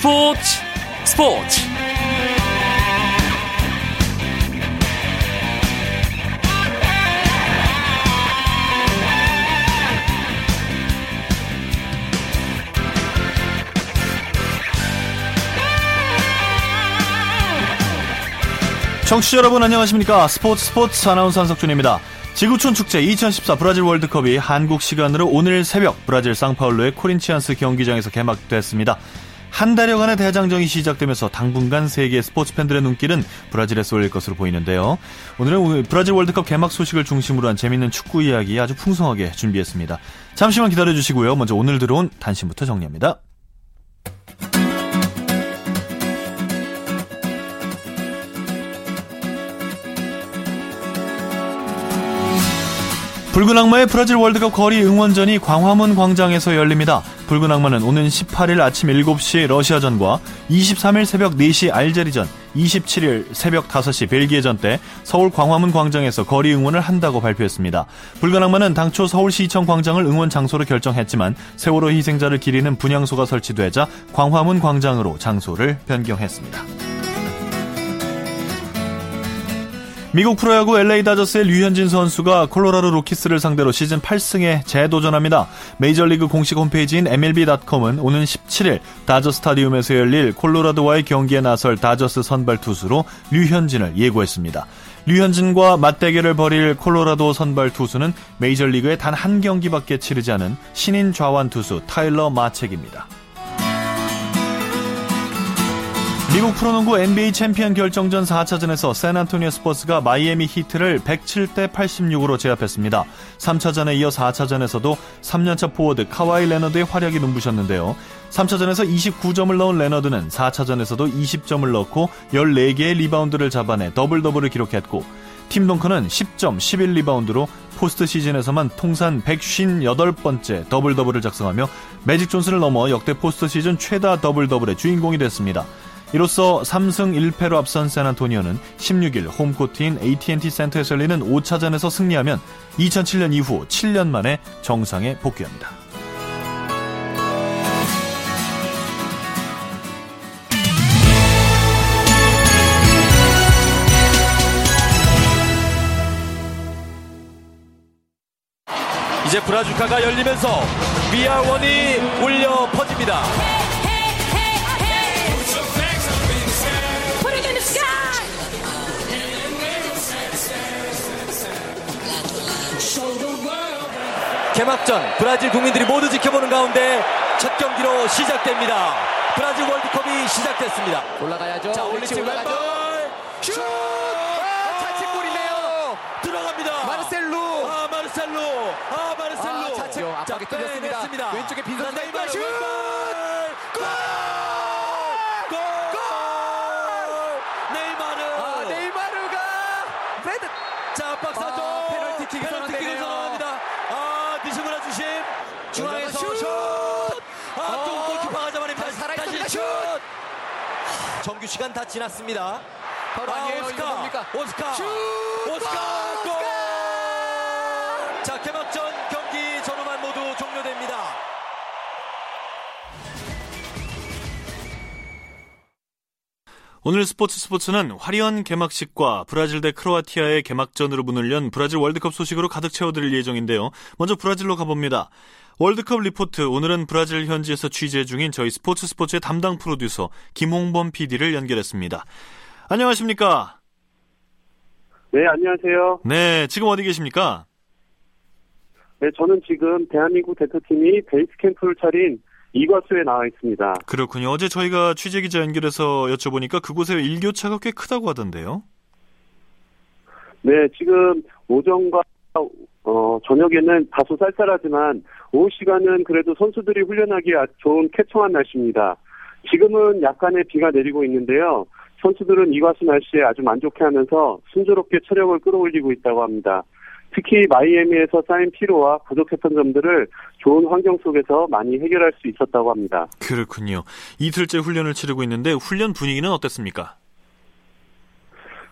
스포츠 스포츠 청취자 여러분 안녕하십니까 스포츠 스포츠 아나운서 한석준입니다. 지구촌 축제 2014 브라질 월드컵이 한국 시간으로 오늘 새벽 브라질 상파울루의 코린치안스 경기장에서 개막됐습니다. 한 달여간의 대장정이 시작되면서 당분간 세계 스포츠 팬들의 눈길은 브라질에 쏠릴 것으로 보이는데요. 오늘은 브라질 월드컵 개막 소식을 중심으로 한 재밌는 축구 이야기 아주 풍성하게 준비했습니다. 잠시만 기다려 주시고요. 먼저 오늘 들어온 단신부터 정리합니다. 붉은 악마의 브라질 월드컵 거리 응원전이 광화문 광장에서 열립니다. 붉은 악마는 오는 18일 아침 7시 러시아전과 23일 새벽 4시 알제리전, 27일 새벽 5시 벨기에전 때 서울 광화문 광장에서 거리 응원을 한다고 발표했습니다. 붉은 악마는 당초 서울시청 광장을 응원 장소로 결정했지만 세월호 희생자를 기리는 분향소가 설치되자 광화문 광장으로 장소를 변경했습니다. 미국 프로야구 LA 다저스의 류현진 선수가 콜로라도 로키스를 상대로 시즌 8승에 재도전합니다. 메이저리그 공식 홈페이지인 MLB.com은 오는 17일 다저 스타디움에서 열릴 콜로라도와의 경기에 나설 다저스 선발 투수로 류현진을 예고했습니다. 류현진과 맞대결을 벌일 콜로라도 선발 투수는 메이저리그에 단 한 경기밖에 치르지 않은 신인 좌완 투수 타일러 마첵입니다. 미국 프로농구 NBA 챔피언 결정전 4차전에서 샌안토니오 스퍼스가 마이애미 히트를 107대 86으로 제압했습니다. 3차전에 이어 4차전에서도 3년차 포워드 카와이 레너드의 활약이 눈부셨는데요. 3차전에서 29점을 넣은 레너드는 4차전에서도 20점을 넣고 14개의 리바운드를 잡아내 더블 더블을 기록했고 팀 던컨은 10점 11리바운드로 포스트 시즌에서만 통산 158번째 더블 더블을 작성하며 매직 존슨을 넘어 역대 포스트 시즌 최다 더블 더블의 주인공이 됐습니다. 이로써 3승 1패로 앞선 샌안토니오는 16일 홈코트인 AT&T 센터에서 열리는 5차전에서 승리하면 2007년 이후 7년 만에 정상에 복귀합니다. 이제 브라주카가 열리면서 위아원이 울려 퍼집니다. 개막전 브라질 국민들이 모두 지켜보는 가운데 첫 경기로 시작됩니다. 브라질 월드컵이 시작됐습니다. 올라가야죠. 자, 올리치 왼발 슛! 아, 자책골이네요. 들어갑니다. 마르셀로. 아, 마르셀로. 아, 마르셀로. 아, 자책. 압박이. 빼냈습니다. 왼쪽에 빈손 자, 왼발 슛! 골! 골! 다. 다시. 다시 슛! 정규 시간 다 지났습니다. 바로 아, 아니에요. 오스카. 뭡니까? 오스카. 슛! 오스카. 오늘 스포츠 스포츠는 화려한 개막식과 브라질 대 크로아티아의 개막전으로 문을 연 브라질 월드컵 소식으로 가득 채워드릴 예정인데요. 먼저 브라질로 가봅니다. 월드컵 리포트 오늘은 브라질 현지에서 취재 중인 저희 스포츠 스포츠의 담당 프로듀서 김홍범 PD를 연결했습니다. 안녕하십니까? 네, 안녕하세요. 네, 지금 어디 계십니까? 네, 저는 지금 대한민국 대표팀이 베이스 캠프를 차린 이과수에 나와 있습니다. 그렇군요. 어제 저희가 취재 기자 연결해서 여쭤보니까 그곳에 일교차가 꽤 크다고 하던데요. 네, 지금 오전과 어, 저녁에는 다소 쌀쌀하지만 오후 시간은 그래도 선수들이 훈련하기 아- 좋은 쾌청한 날씨입니다. 지금은 약간의 비가 내리고 있는데요. 선수들은 이과수 날씨에 아주 만족해하면서 순조롭게 체력을 끌어올리고 있다고 합니다. 특히 마이애미에서 쌓인 피로와 부족했던 점들을 좋은 환경 속에서 많이 해결할 수 있었다고 합니다. 그렇군요. 이틀째 훈련을 치르고 있는데 훈련 분위기는 어땠습니까?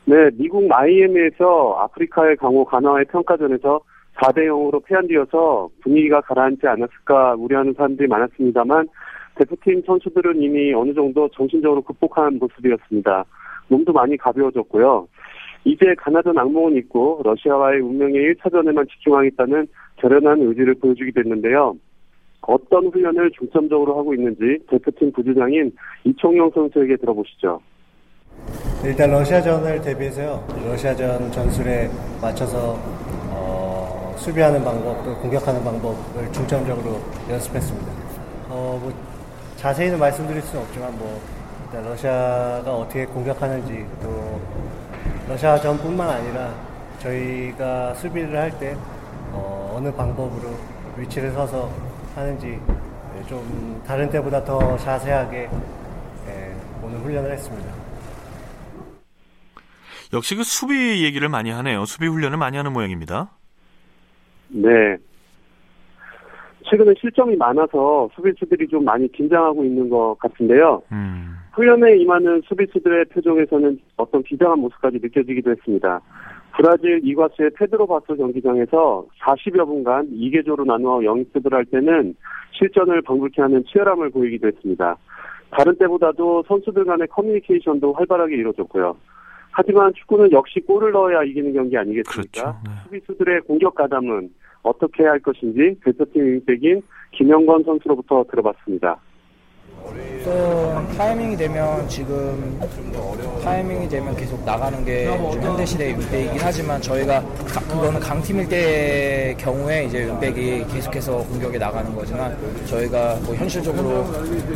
네, 미국 마이애미에서 아프리카의 강호 가나와의 평가전에서 4대 0으로 패한 뒤여서 분위기가 가라앉지 않았을까 우려하는 사람들이 많았습니다만 대표팀 선수들은 이미 어느 정도 정신적으로 극복한 모습이었습니다. 몸도 많이 가벼워졌고요. 이제 가나전 악몽은 있고 러시아와의 운명의 1차전에만 집중하겠다는 결연한 의지를 보여주게 됐는데요. 어떤 훈련을 중점적으로 하고 있는지 대표팀 부주장인 이청용 선수에게 들어보시죠. 일단 러시아전을 대비해서요. 러시아전 전술에 맞춰서 어, 수비하는 방법, 또 공격하는 방법을 중점적으로 연습했습니다. 어, 뭐 자세히는 말씀드릴 수는 없지만 뭐 일단 러시아가 어떻게 공격하는지 또 러시아 전뿐만 아니라 저희가 수비를 할때 어, 어느 방법으로 위치를 서서 하는지 좀 다른 때보다 더 자세하게 예, 오늘 훈련을 했습니다. 역시 그 수비 얘기를 많이 하네요. 수비 훈련을 많이 하는 모양입니다. 네. 최근에 실점이 많아서 수비수들이 좀 많이 긴장하고 있는 것 같은데요. 음. 훈련에 임하는 수비수들의 표정에서는 어떤 비장한 모습까지 느껴지기도 했습니다. 브라질 이과수의 페드로 바소 경기장에서 40여 분간 2개조로 나누어 영입습을 할 때는 실전을 방불케 하는 치열함을 보이기도 했습니다. 다른 때보다도 선수들 간의 커뮤니케이션도 활발하게 이루어졌고요. 하지만 축구는 역시 골을 넣어야 이기는 경기 아니겠습니까? 그렇죠. 네. 수비수들의 공격 가담은 어떻게 해야 할 것인지 대표팀 윙백인 김영건 선수로부터 들어봤습니다. 우선 타이밍이 되면 지금 타이밍이 되면 계속 나가는 게 요즘 현대 시대 윙백이긴 하지만 저희가 가- 그거는 강팀일 때 경우에 이제 윙백이 계속해서 공격에 나가는 거지만 저희가 뭐 현실적으로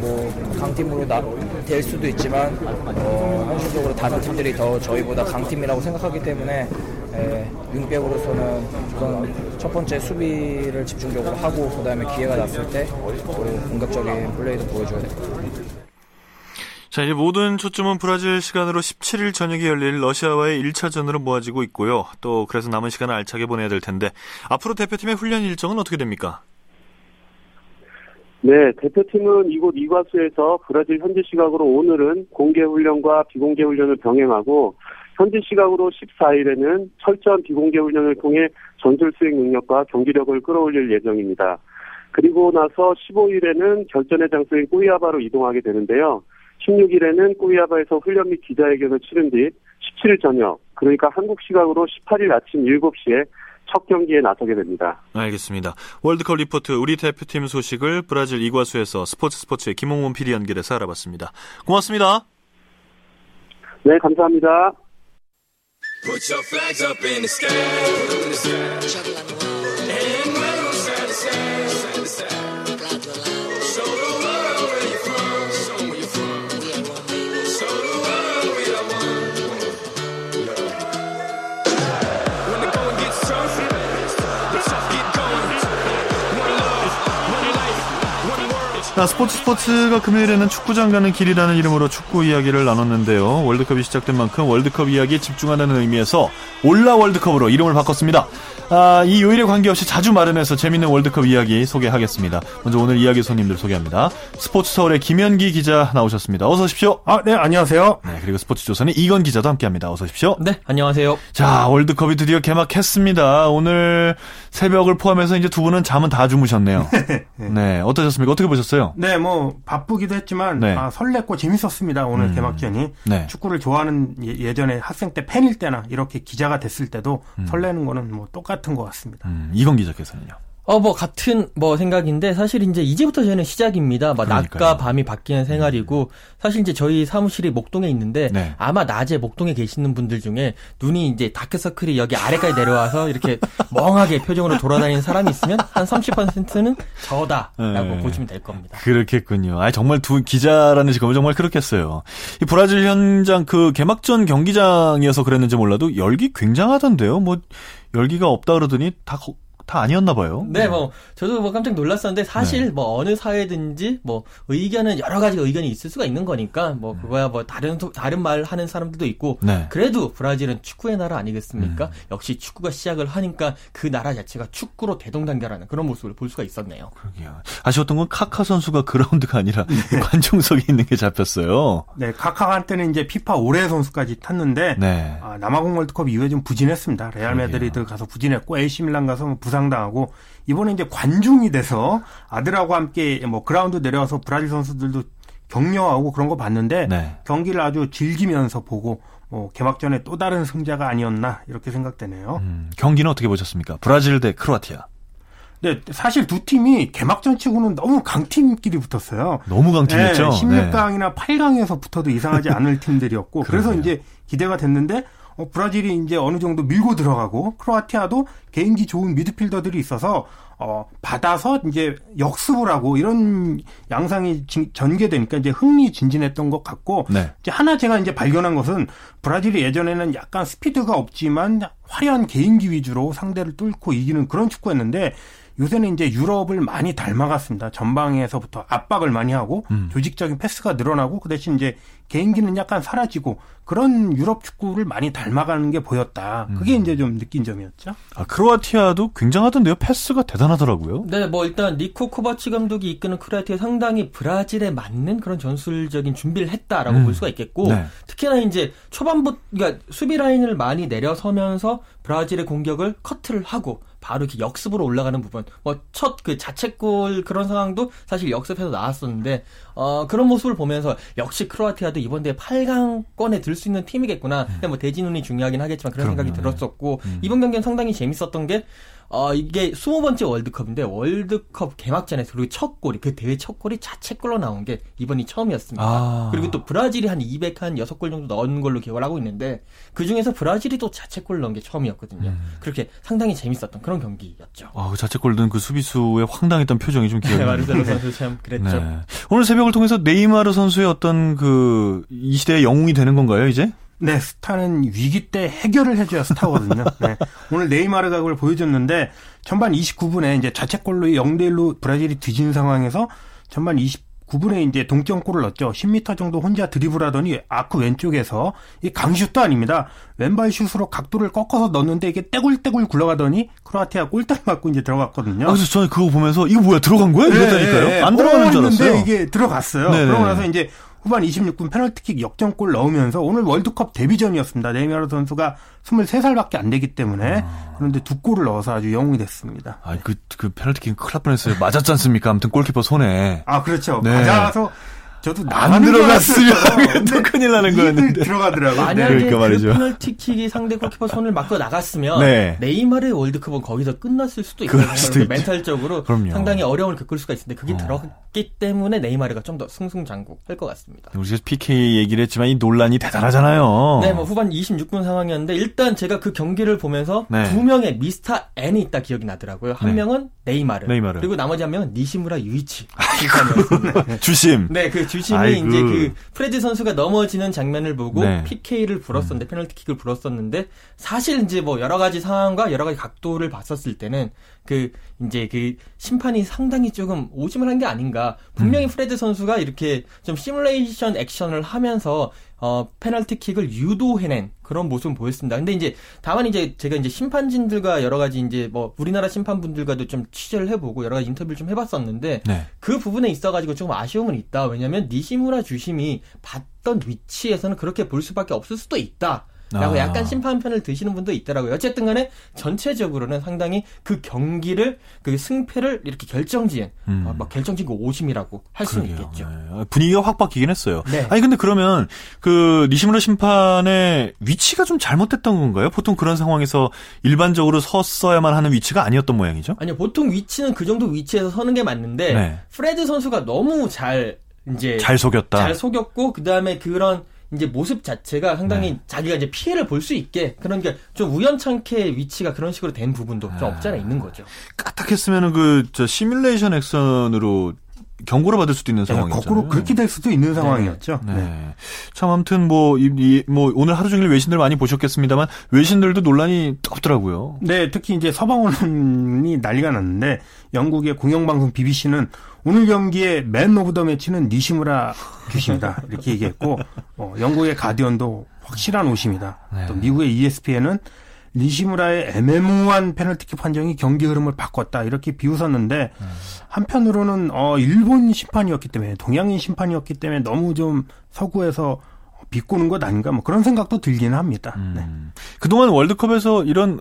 뭐 강팀으로 나, 될 수도 있지만 어, 현실적으로 다른 팀들이 더 저희보다 강팀이라고 생각하기 때문에 에, 윙백으로서는 우선 첫 번째 수비를 집중적으로 하고 그다음에 기회가 났을 때또 공격적인 플레이도 보여줘야 됩니다. 자, 이제 모든 초점은 브라질 시간으로 17일 저녁에 열릴 러시아와의 1차전으로 모아지고 있고요. 또 그래서 남은 시간을 알차게 보내야 될 텐데 앞으로 대표팀의 훈련 일정은 어떻게 됩니까? 네, 대표팀은 이곳 이과수에서 브라질 현지 시각으로 오늘은 공개 훈련과 비공개 훈련을 병행하고 현지 시각으로 14일에는 철저한 비공개 훈련을 통해 전술 수행 능력과 경기력을 끌어올릴 예정입니다. 그리고 나서 15일에는 결전의 장소인 꾸이아바로 이동하게 되는데요. 16일에는 꾸이아바에서 훈련 및 기자회견을 치른 뒤 17일 저녁, 그러니까 한국 시각으로 18일 아침 7시에 첫 경기에 나서게 됩니다. 알겠습니다. 월드컵 리포트 우리 대표팀 소식을 브라질 이과수에서 스포츠 스포츠의 김홍원 PD 연결해서 알아봤습니다. 고맙습니다. 네, 감사합니다. Put your flags up in the sky. In the sky. 스포츠 스포츠가 금요일에는 축구장 가는 길이라는 이름으로 축구 이야기를 나눴는데요. 월드컵이 시작된 만큼 월드컵 이야기에 집중하는 의미에서 올라 월드컵으로 이름을 바꿨습니다. 아, 이 요일에 관계없이 자주 마련해서 재밌는 월드컵 이야기 소개하겠습니다. 먼저 오늘 이야기 손님들 소개합니다. 스포츠 서울의 김현기 기자 나오셨습니다. 어서 오십시오. 아, 네, 안녕하세요. 네, 그리고 스포츠 조선의 이건 기자도 함께합니다. 어서 오십시오. 네, 안녕하세요. 자, 월드컵이 드디어 개막했습니다. 오늘 새벽을 포함해서 이제 두 분은 잠은 다 주무셨네요. 네, 어떠셨습니까? 어떻게 보셨어요? 네, 뭐 바쁘기도 했지만 네. 아, 설렜고 재밌었습니다. 오늘 음. 개막전이. 네. 축구를 좋아하는 예, 전에 학생 때 팬일 때나 이렇게 기자가 됐을 때도 설레는 거는 뭐 똑같은 것 같습니다. 음, 이건 기자께서는요. 어, 뭐, 같은, 뭐, 생각인데, 사실 이제 이제부터 저는 시작입니다. 막, 그러니까요. 낮과 밤이 바뀌는 생활이고, 사실 이제 저희 사무실이 목동에 있는데, 네. 아마 낮에 목동에 계시는 분들 중에, 눈이 이제 다크서클이 여기 아래까지 내려와서, 이렇게 멍하게 표정으로 돌아다니는 사람이 있으면, 한 30%는 저다라고 네. 보시면 될 겁니다. 그렇겠군요. 아 정말 두 기자라는 직업은 정말 그렇겠어요. 이 브라질 현장 그 개막전 경기장이어서 그랬는지 몰라도 열기 굉장하던데요. 뭐 열기가 없다 그러더니 다 다 아니었나 봐요. 네, 뭐 저도 뭐 깜짝 놀랐었는데 사실 네. 뭐 어느 사회든지 뭐 의견은 여러 가지 의견이 있을 수가 있는 거니까 뭐 그거야 뭐 다른 소- 다른 말 하는 사람들도 있고 네. 그래도 브라질은 축구의 나라 아니겠습니까? 역시 축구가 시작을 하니까 그 나라 자체가 축구로 대동단결하는 그런 모습을 볼 수가 있었네요. 그러게요. 아쉬웠던 건 카카 선수가 그라운드가 아니라 관중석에 있는 게 잡혔어요. 네, 카카가 한때는 이제 피파 올해 선수까지 탔는데 네. 아, 남아공 월드컵 이후에 좀 부진했습니다. 레알 그러게요. 마드리드 가서 부진했고 AC 밀란 가서 뭐 부상 부상당하고 이번에 이제 관중이 돼서 아들하고 함께 뭐 그라운드 내려와서 브라질 선수들도 격려하고 그런 거 봤는데 네. 경기를 아주 즐기면서 보고 뭐 개막전에 또 다른 승자가 아니었나 이렇게 생각되네요. 음, 경기는 어떻게 보셨습니까? 브라질 대 크로아티아. 네, 사실 두 팀이 개막전 치고는 너무 강팀끼리 붙었어요. 너무 강팀이었죠. 네, 16강이나 8강에서 붙어도 이상하지 않을 팀들이었고 그래서. 이제 기대가 됐는데 어, 브라질이 이제 어느 정도 밀고 들어가고 크로아티아도 개인기 좋은 미드필더들이 있어서 어, 받아서 이제 역습을 하고 이런 양상이 진- 전개되니까 이제 흥미진진했던 것 같고 네. 이제 하나 제가 이제 발견한 것은 브라질이 예전에는 약간 스피드가 없지만 화려한 개인기 위주로 상대를 뚫고 이기는 그런 축구였는데 요새는 이제 유럽을 많이 닮아갔습니다. 전방에서부터 압박을 많이 하고 음. 조직적인 패스가 늘어나고 그 대신 이제 개인기는 약간 사라지고 그런 유럽 축구를 많이 닮아가는 게 보였다. 그게 음. 이제 좀 느낀 점이었죠. 아, 크로아티아도 굉장하던데요. 패스가 대단하더라고요. 네, 뭐 일단 니코 코바치 감독이 이끄는 크로아티아 상당히 브라질에 맞는 그런 전술적인 준비를 했다라고 음. 볼 수가 있겠고 네. 특히나 이제 초반부 그러니까 수비 라인을 많이 내려서면서 브라질의 공격을 커트를 하고 바로 이렇게 역습으로 올라가는 부분. 뭐 첫 그 자책골 그런 상황도 사실 역습해서 나왔었는데 어 그런 모습을 보면서 역시 크로아티아도 이번 대회 8강권에 들 수 있는 팀이겠구나. 근데 뭐 대진운이 중요하긴 하겠지만 그런 생각이 음. 그럼요. 네. 들었었고 이번 경기는 상당히 재밌었던 게 어, 이게 20번째 월드컵인데 월드컵 개막전에서 그리고 첫 골이 그 대회 첫 골이 자책골로 나온 게 이번이 처음이었습니다. 아. 그리고 또 브라질이 한 200한 6골 정도 넣은 걸로 기억을 하고 있는데 그 중에서 브라질이 또 자책골 넣은 게 처음이었거든요. 음. 그렇게 상당히 재밌었던 그런 경기였죠. 아, 그 자책골 넣은 그 수비수의 황당했던 표정이 좀 기억이 네, 나요. 마르셀로 선수 참 그랬죠. 네. 오늘 새벽을 통해서 네이마르 선수의 어떤 그 이 시대의 영웅이 되는 건가요, 이제? 네, 스타는 위기 때 해결을 해줘야 스타거든요. 네. 오늘 네이마르가 그걸 보여줬는데 전반 29분에 이제 자책골로 0대 1로 브라질이 뒤진 상황에서 전반 29분에 이제 동점골을 넣었죠. 10m 정도 혼자 드리블하더니 아크 왼쪽에서 이 강슛도 아닙니다. 왼발 슛으로 각도를 꺾어서 넣었는데 이게 떼굴떼굴 굴러가더니 크로아티아 골대 맞고 이제 들어갔거든요. 아, 그래서 저는 그거 보면서 이거 뭐야 들어간 거야? 이랬다니까요. 네, 네. 안 들어가는 줄 알았어요. 이게 들어갔어요. 네네. 그러고 나서 이제 후반 26분 페널티킥 역전골 넣으면서 오늘 월드컵 데뷔전이었습니다. 네이마르 선수가 23살밖에 안 되기 때문에 그런데 두 골을 넣어서 아주 영웅이 됐습니다. 아, 그, 그 페널티킥 큰일 날 뻔했어요. 맞았지 않습니까? 아무튼 골키퍼 손에. 아 그렇죠. 네. 맞아서 저도 안 들어갔으면. 또 큰일 나는 거였는데. 들어가더라고요. 만약에 그러니까 그 말이죠. 페널티킥이 상대 골키퍼 손을 맞고 나갔으면 네. 네이마르의 월드컵은 거기서 끝났을 수도 있어요. 있죠. 멘탈적으로 그럼요. 상당히 어려움을 겪을 수가 있는데 그게 어. 들어갔기 때문에 네이마르가 좀 더 승승장구할 것 같습니다. 우리가 PK 얘기를 했지만 이 논란이 대단하잖아요. 네, 뭐 후반 26분 상황이었는데 일단 제가 그 경기를 보면서 네. 두 명의 미스터 N이 있다 기억이 나더라고요. 한 네. 명은 네이마르, 네이마르. 그리고 나머지 한 명은 니시무라 유이치 심판이었습니다. 주심. 네, 그 주심이 아이고. 이제 그 프레드 선수가 넘어지는 장면을 보고 네. 음. PK를 불었었는데 페널티킥을 불었었는데 사실 이제 뭐 여러 가지 상황과 여러 가지 각도를 봤었을 때는 그 이제 그 심판이 상당히 조금 오심을 한 게 아닌가. 음. 분명히 프레드 선수가 이렇게 좀 시뮬레이션 액션을 하면서 어 페널티킥을 유도해낸 그런 모습을 보였습니다. 근데 이제 다만 이제 제가 이제 심판진들과 여러 가지 이제 뭐 우리나라 심판분들과도 좀 취재를 해보고 여러 가지 인터뷰를 좀 해봤었는데 네. 그 부분에 있어가지고 조금 아쉬움은 있다. 왜냐면 니시무라 주심이 봤던 위치에서는 그렇게 볼 수밖에 없을 수도 있다. 라고 아. 약간 심판 편을 드시는 분도 있더라고요. 어쨌든 간에 전체적으로는 상당히 그 경기를, 그 승패를 이렇게 결정지은, 음. 어, 뭐 결정지고 오심이라고 할 수는. 있겠죠. 네. 분위기가 확 바뀌긴 했어요. 네. 아니 근데 그러면 그 니시무라 심판의 위치가 좀 잘못됐던 건가요? 보통 그런 상황에서 일반적으로 섰어야만 하는 위치가 아니었던 모양이죠? 아니요, 보통 위치는 그 정도 위치에서 서는 게 맞는데, 네. 프레드 선수가 너무 잘, 이제, 잘 속였다. 잘 속였고 그 다음에 그런 이제 모습 자체가 상당히 네. 자기가 이제 피해를 볼 수 있게 그런 게 좀 우연찮게 위치가 그런 식으로 된 부분도 좀 없지 않아 있는 거죠. 까딱했으면은 그 저 시뮬레이션 액션으로 경고를 받을 수도 있는 네, 상황이잖아요. 거꾸로 그렇게 될 수도 있는 상황이었죠. 네. 네. 참 아무튼 뭐, 이, 이- 뭐 오늘 하루 종일 외신들 많이 보셨겠습니다만 외신들도 논란이 뜨겁더라고요. 네, 특히 이제 서방 언론이 난리가 났는데 영국의 공영방송 BBC는 오늘 경기의 man of the match는 니시무라 주심입니다. 이렇게 얘기했고 어, 영국의 가디언도 확실한 오심이다. 네. 또 미국의 ESPN은 니시무라의 애매모호한 페널티킥 판정이 경기 흐름을 바꿨다 이렇게 비웃었는데 한편으로는 어 일본 심판이었기 때문에 동양인 심판이었기 때문에 너무 좀 서구에서 비꼬는 것 아닌가 뭐 그런 생각도 들기는 합니다. 네. 음. 그동안 월드컵에서 이런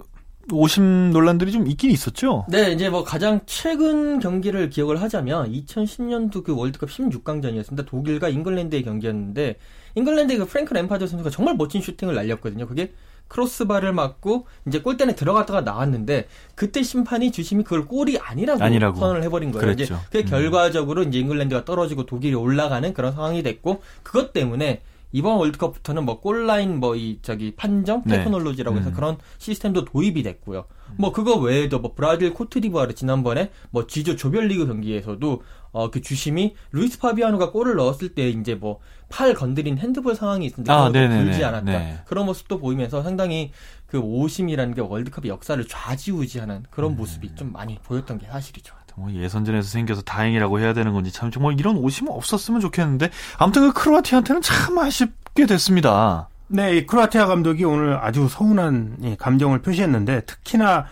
오심 논란들이 좀 있긴 있었죠. 네, 이제 뭐 가장 최근 경기를 기억을 하자면 2010년도 그 월드컵 16강전이었습니다. 독일과 잉글랜드의 경기였는데 잉글랜드의 그 프랭크 램파드 선수가 정말 멋진 슈팅을 날렸거든요. 그게 크로스바를 맞고 이제 골대에 들어갔다가 나왔는데 그때 심판이 주심이 그걸 골이 아니라고, 아니라고. 선언을 해버린 거예요. 그랬죠. 이제 그 음. 결과적으로 이제 잉글랜드가 떨어지고 독일이 올라가는 그런 상황이 됐고 그것 때문에 이번 월드컵부터는 뭐 골라인 뭐 이 저기 판정 네. 테크놀로지라고 해서 음. 그런 시스템도 도입이 됐고요. 뭐 그거 외에도 뭐 브라질 코트디부아르 지난번에 뭐 지조 조별리그 경기에서도 어 그 주심이 루이스 파비아노가 골을 넣었을 때 이제 뭐 팔 건드린 핸드볼 상황이 있었는데 아, 그것도 네네네. 불지 않았다. 네. 그런 모습도 보이면서 상당히 그 오심이라는 게 월드컵의 역사를 좌지우지하는 음. 그런 모습이 좀 많이 보였던 게 사실이죠. 뭐 예선전에서 생겨서 다행이라고 해야 되는 건지 참 정말 이런 오심 없었으면 좋겠는데 아무튼 그 크로아티아한테는 참 아쉽게 됐습니다. 네, 이 크로아티아 감독이 오늘 아주 서운한 이 감정을 표시했는데 특히나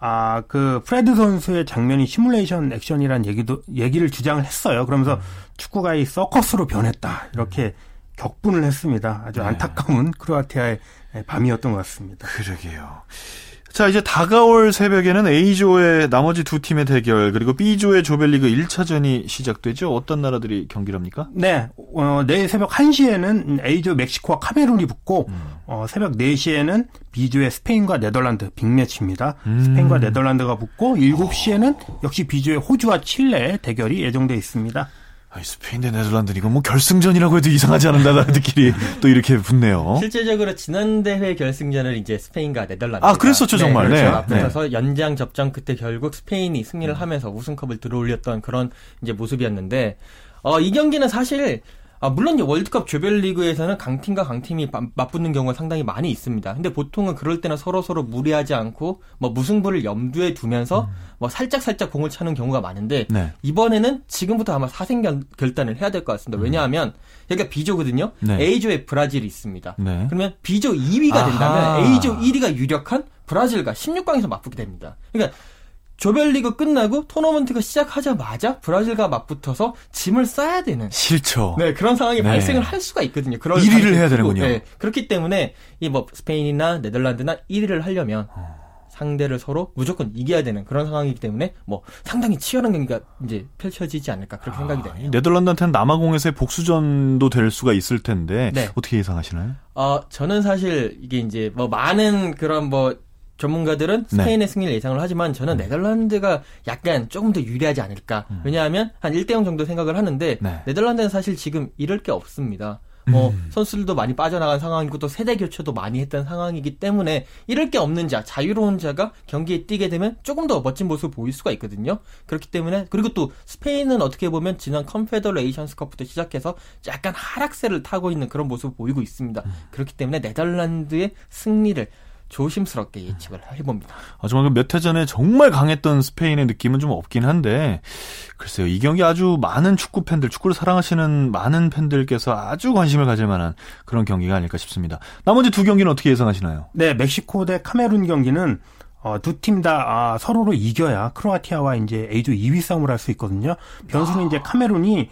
아, 그 프레드 선수의 장면이 시뮬레이션 액션이란 얘기도 얘기를 주장을 했어요. 그러면서 축구가 이 서커스로 변했다. 이렇게 격분을 했습니다. 아주 네. 안타까운 크로아티아의 밤이었던 것 같습니다. 그러게요. 자, 이제 다가올 새벽에는 A조의 나머지 두 팀의 대결, 그리고 B조의 조별리그 1차전이 시작되죠. 어떤 나라들이 경기를 합니까? 네, 어, 내일 새벽 1시에는 A조 멕시코와 카메룬이 붙고, 어, 새벽 4시에는 B조의 스페인과 네덜란드 빅매치입니다. 음. 스페인과 네덜란드가 붙고, 7시에는 역시 B조의 호주와 칠레 대결이 예정돼 있습니다. 아이, 스페인 대 네덜란드 이거 뭐 결승전이라고 해도 이상하지 않은 나라들끼리 또 이렇게 붙네요. 실제적으로 지난 대회 결승전을 이제 스페인과 네덜란드 아, 그랬었죠, 정말. 네. 앞서서 연장 접전 끝에 결국 스페인이 승리를 하면서 우승컵을 들어올렸던 그런 이제 모습이었는데 어, 이 경기는 사실 아, 물론 월드컵 조별리그에서는 강팀과 강팀이 마- 맞붙는 경우가 상당히 많이 있습니다. 근데 보통은 그럴 때는 서로 서로 무리하지 않고 뭐 무승부를 염두에 두면서 뭐 살짝 살짝 공을 차는 경우가 많은데 네. 이번에는 지금부터 아마 사생 결- 결단을 해야 될 것 같습니다. 왜냐하면 여기가 B조거든요. 네. A조에 브라질이 있습니다. 네. 그러면 B조 2위가 된다면 아하. A조 1위가 유력한 브라질과 16강에서 맞붙게 됩니다. 그러니까 조별리그 끝나고 토너먼트가 시작하자마자 브라질과 맞붙어서 짐을 싸야 되는 싫죠. 네, 그런 상황이 네. 발생을 할 수가 있거든요. 그럴 1위를 가능성이 해야 되는군요. 네, 그렇기 때문에 이 뭐 스페인이나 네덜란드나 1위를 하려면 상대를 서로 무조건 이겨야 되는 그런 상황이기 때문에 뭐 상당히 치열한 경기가 이제 펼쳐지지 않을까 그렇게 생각이 이 되네요. 네덜란드한테는 남아공에서의 복수전도 될 수가 있을 텐데 네. 어떻게 예상하시나요? 어, 저는 사실 이게 이제 뭐 많은 그런 뭐 전문가들은 네. 스페인의 승리를 예상을 하지만 저는 네덜란드가 약간 조금 더 유리하지 않을까. 왜냐하면 한 1대0 정도 생각을 하는데 음. 네. 네덜란드는 사실 지금 잃을 게 없습니다. 뭐 음. 선수들도 많이 빠져나간 상황이고 또 세대 교체도 많이 했던 상황이기 때문에 잃을 게 없는 자, 자유로운 자가 경기에 뛰게 되면 조금 더 멋진 모습을 보일 수가 있거든요. 그렇기 때문에 그리고 또 스페인은 어떻게 보면 지난 컨페더레이션스컵부터 시작해서 약간 하락세를 타고 있는 그런 모습을 보이고 있습니다. 음. 그렇기 때문에 네덜란드의 승리를 조심스럽게 예측을 해봅니다. 하지만 그몇해 전에 정말 강했던 스페인의 느낌은 좀 없긴 한데 글쎄요 이 경기 아주 많은 축구 팬들 축구를 사랑하시는 많은 팬들께서 아주 관심을 가질 만한 그런 경기가 아닐까 싶습니다. 나머지 두 경기는 어떻게 예상하시나요? 네, 멕시코 대 카메룬 경기는 어, 두 팀다 아, 서로를 이겨야 크로아티아와 이제 A조 2위 싸움을 할 수 있거든요. 변수는 이제 카메룬이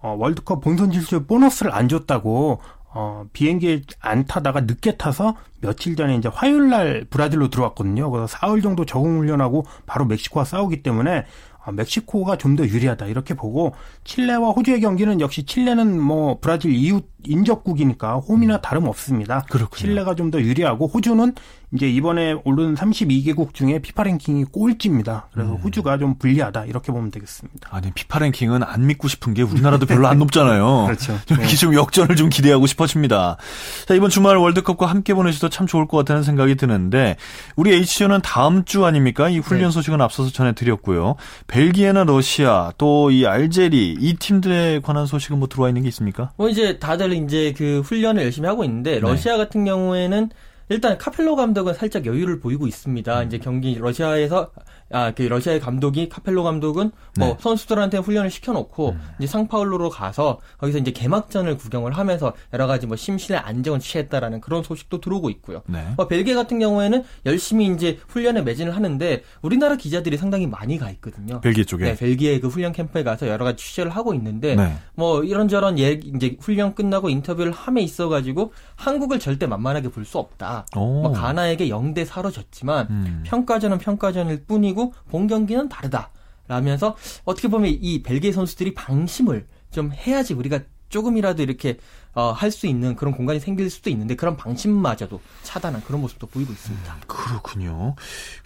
어, 월드컵 본선 진출 보너스를 안 줬다고 어, 비행기에 안 타다가 늦게 타서 며칠 전에 이제 화요일 날 브라질로 들어왔거든요. 그래서 사흘 정도 적응 훈련하고 바로 멕시코와 싸우기 때문에 어, 멕시코가 좀 더 유리하다 이렇게 보고 칠레와 호주의 경기는 역시 칠레는 뭐 브라질 이웃 인접국이니까 홈이나 다름 없습니다. 그렇군요. 칠레가 좀 더 유리하고 호주는 이제 이번에 오른 32개국 중에 피파 랭킹이 꼴찌입니다. 그래서 호주가 좀 불리하다 이렇게 보면 되겠습니다. 아니 피파 랭킹은 안 믿고 싶은 게 우리나라도 별로 안 높잖아요. 그렇죠. 좀 이렇게 좀 역전을 좀 기대하고 싶어집니다. 자 이번 주말 월드컵과 함께 보내셔도 참 좋을 것 같다는 생각이 드는데 우리 H조는 다음 주 아닙니까? 이 훈련 소식은 앞서서 전해드렸고요. 벨기에나 러시아 또 이 알제리 이 팀들에 관한 소식은 뭐 들어와 있는 게 있습니까? 뭐 이제 다들 이제 그 훈련을 열심히 하고 있는데 러시아 같은 경우에는 일단 카펠로 감독은 살짝 여유를 보이고 있습니다. 이제 경기 러시아에서 아, 그 러시아의 감독이 카펠로 감독은 뭐 네. 선수들한테 훈련을 시켜놓고 음. 이제 상파울루로 가서 거기서 이제 개막전을 구경을 하면서 여러 가지 뭐 심신의 안정을 취했다라는 그런 소식도 들어오고 있고요. 네. 뭐 벨기에 같은 경우에는 열심히 이제 훈련에 매진을 하는데 우리나라 기자들이 상당히 많이 가 있거든요. 벨기에 쪽에. 네, 벨기에 그 훈련 캠프에 가서 여러 가지 취재를 하고 있는데 네. 뭐 이런저런 예 이제 훈련 끝나고 인터뷰를 함에 있어 가지고 한국을 절대 만만하게 볼 수 없다. 오. 뭐 가나에게 0대 4로 졌지만 음. 평가전은 평가전일 뿐이고 본 경기는 다르다. 라면서 어떻게 보면 이 벨기에 선수들이 방심을 좀 해야지 우리가 조금이라도 이렇게 어, 할 수 있는 그런 공간이 생길 수도 있는데 그런 방심마저도 차단한 그런 모습도 보이고 있습니다. 그렇군요.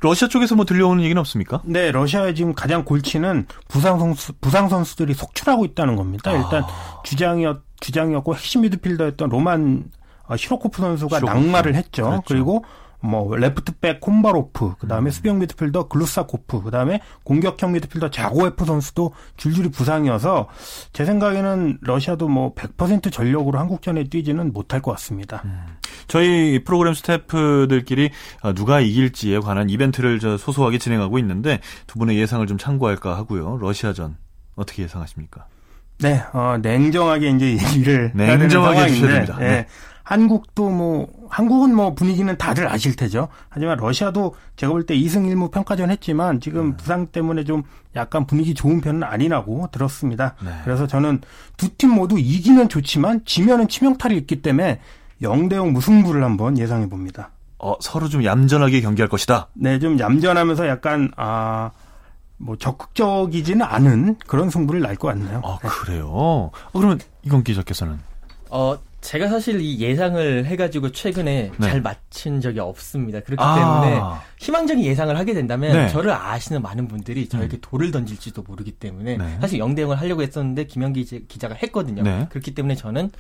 러시아 쪽에서 뭐 들려오는 얘기는 없습니까? 네, 러시아의 지금 가장 골치는 부상 선수 부상 선수들이 속출하고 있다는 겁니다. 일단 주장이었 주장이었고 핵심 미드필더였던 로만 어, 시로코프 선수가 시로코프. 낙마를 했죠. 그렇죠. 그리고 뭐 레프트백 콤바로프, 그다음에 수비형 미드필더 글루샤코프, 그다음에 공격형 미드필더 자고에프 선수도 줄줄이 부상이어서 제 생각에는 러시아도 뭐 100% 전력으로 한국전에 뛰지는 못할 것 같습니다. 저희 프로그램 스태프들끼리 어, 누가 이길지에 관한 이벤트를 저 소소하게 진행하고 있는데 두 분의 예상을 좀 참고할까 하고요. 러시아전 어떻게 예상하십니까? 네, 어, 냉정하게 이제 얘기를 해야 되는 냉정하게 상황인데. 예, 네. 한국도 뭐 한국은 뭐 분위기는 다들 아실 테죠. 하지만 러시아도 제가 볼 때 2승 1무 평가전 했지만 지금 네. 부상 때문에 좀 약간 분위기 좋은 편은 아니라고 들었습니다. 네. 그래서 저는 두 팀 모두 이기면 좋지만 지면은 치명타를 입기 때문에 0대 0 무승부를 한번 예상해 봅니다. 어, 서로 좀 얌전하게 경기할 것이다. 네, 좀 얌전하면서 약간 아. 뭐 적극적이지는 않은 그런 승부를 날 것 같네요. 아, 그래요? 어, 그러면 이건 기자께서는 어, 제가 사실 이 예상을 해가지고 최근에 네. 잘 맞춘 적이 없습니다. 그렇기 아. 때문에 희망적인 예상을 하게 된다면 네. 저를 아시는 많은 분들이 저에게 돌을 던질지도 모르기 때문에 네. 사실 0대 0을 하려고 했었는데 김영기 기- 기자가 했거든요. 네. 그렇기 때문에 저는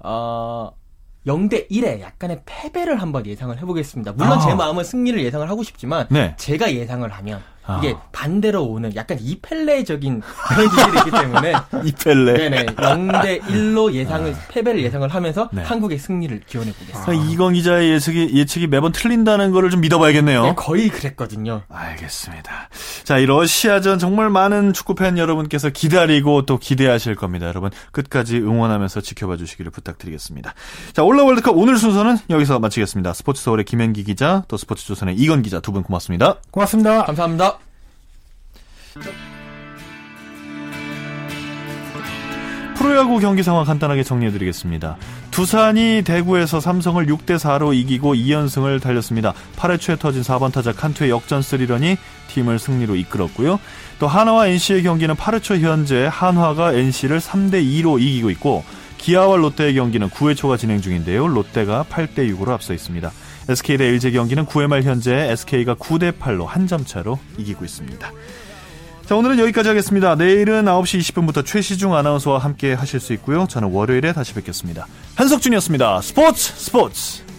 어 0대 1의 약간의 패배를 한번 예상을 해보겠습니다. 물론 아. 제 마음은 승리를 예상을 하고 싶지만 네. 제가 예상을 하면 아. 이게 반대로 오는 약간 이펠레적인 그런 기질이 있기 때문에 이펠레. 네네 0대 1로 예상을 패배를 예상을 하면서 네. 한국의 승리를 기원해 보겠습니다. 그러니까 이건 기자의 예측이, 예측이 매번 틀린다는 거를 좀 믿어봐야겠네요. 네, 거의 그랬거든요. 알겠습니다. 자, 이 러시아전 정말 많은 축구 팬 여러분께서 기다리고 또 기대하실 겁니다. 여러분 끝까지 응원하면서 지켜봐 주시기를 부탁드리겠습니다. 자, 올라 월드컵 오늘 순서는 여기서 마치겠습니다. 스포츠 서울의 김현기 기자, 또 스포츠 조선의 이건 기자 두 분 고맙습니다. 고맙습니다. 감사합니다. 프로야구 경기 상황 간단하게 정리해드리겠습니다. 두산이 대구에서 삼성을 6대4로 이기고 2연승을 달렸습니다. 8회 초에 터진 4번 타자 칸투의 역전 스리런이 팀을 승리로 이끌었고요. 또 한화와 NC의 경기는 8회 초 현재 한화가 NC를 3대2로 이기고 있고 기아와 롯데의 경기는 9회 초가 진행 중인데요. 롯데가 8대6으로 앞서 있습니다. SK 대 LG 경기는 9회 말 현재 SK가 9대8로 한 점 차로 이기고 있습니다. 자, 오늘은 여기까지 하겠습니다. 내일은 9시 20분부터 최시중 아나운서와 함께 하실 수 있고요. 저는 월요일에 다시 뵙겠습니다. 한석준이었습니다. 스포츠 스포츠!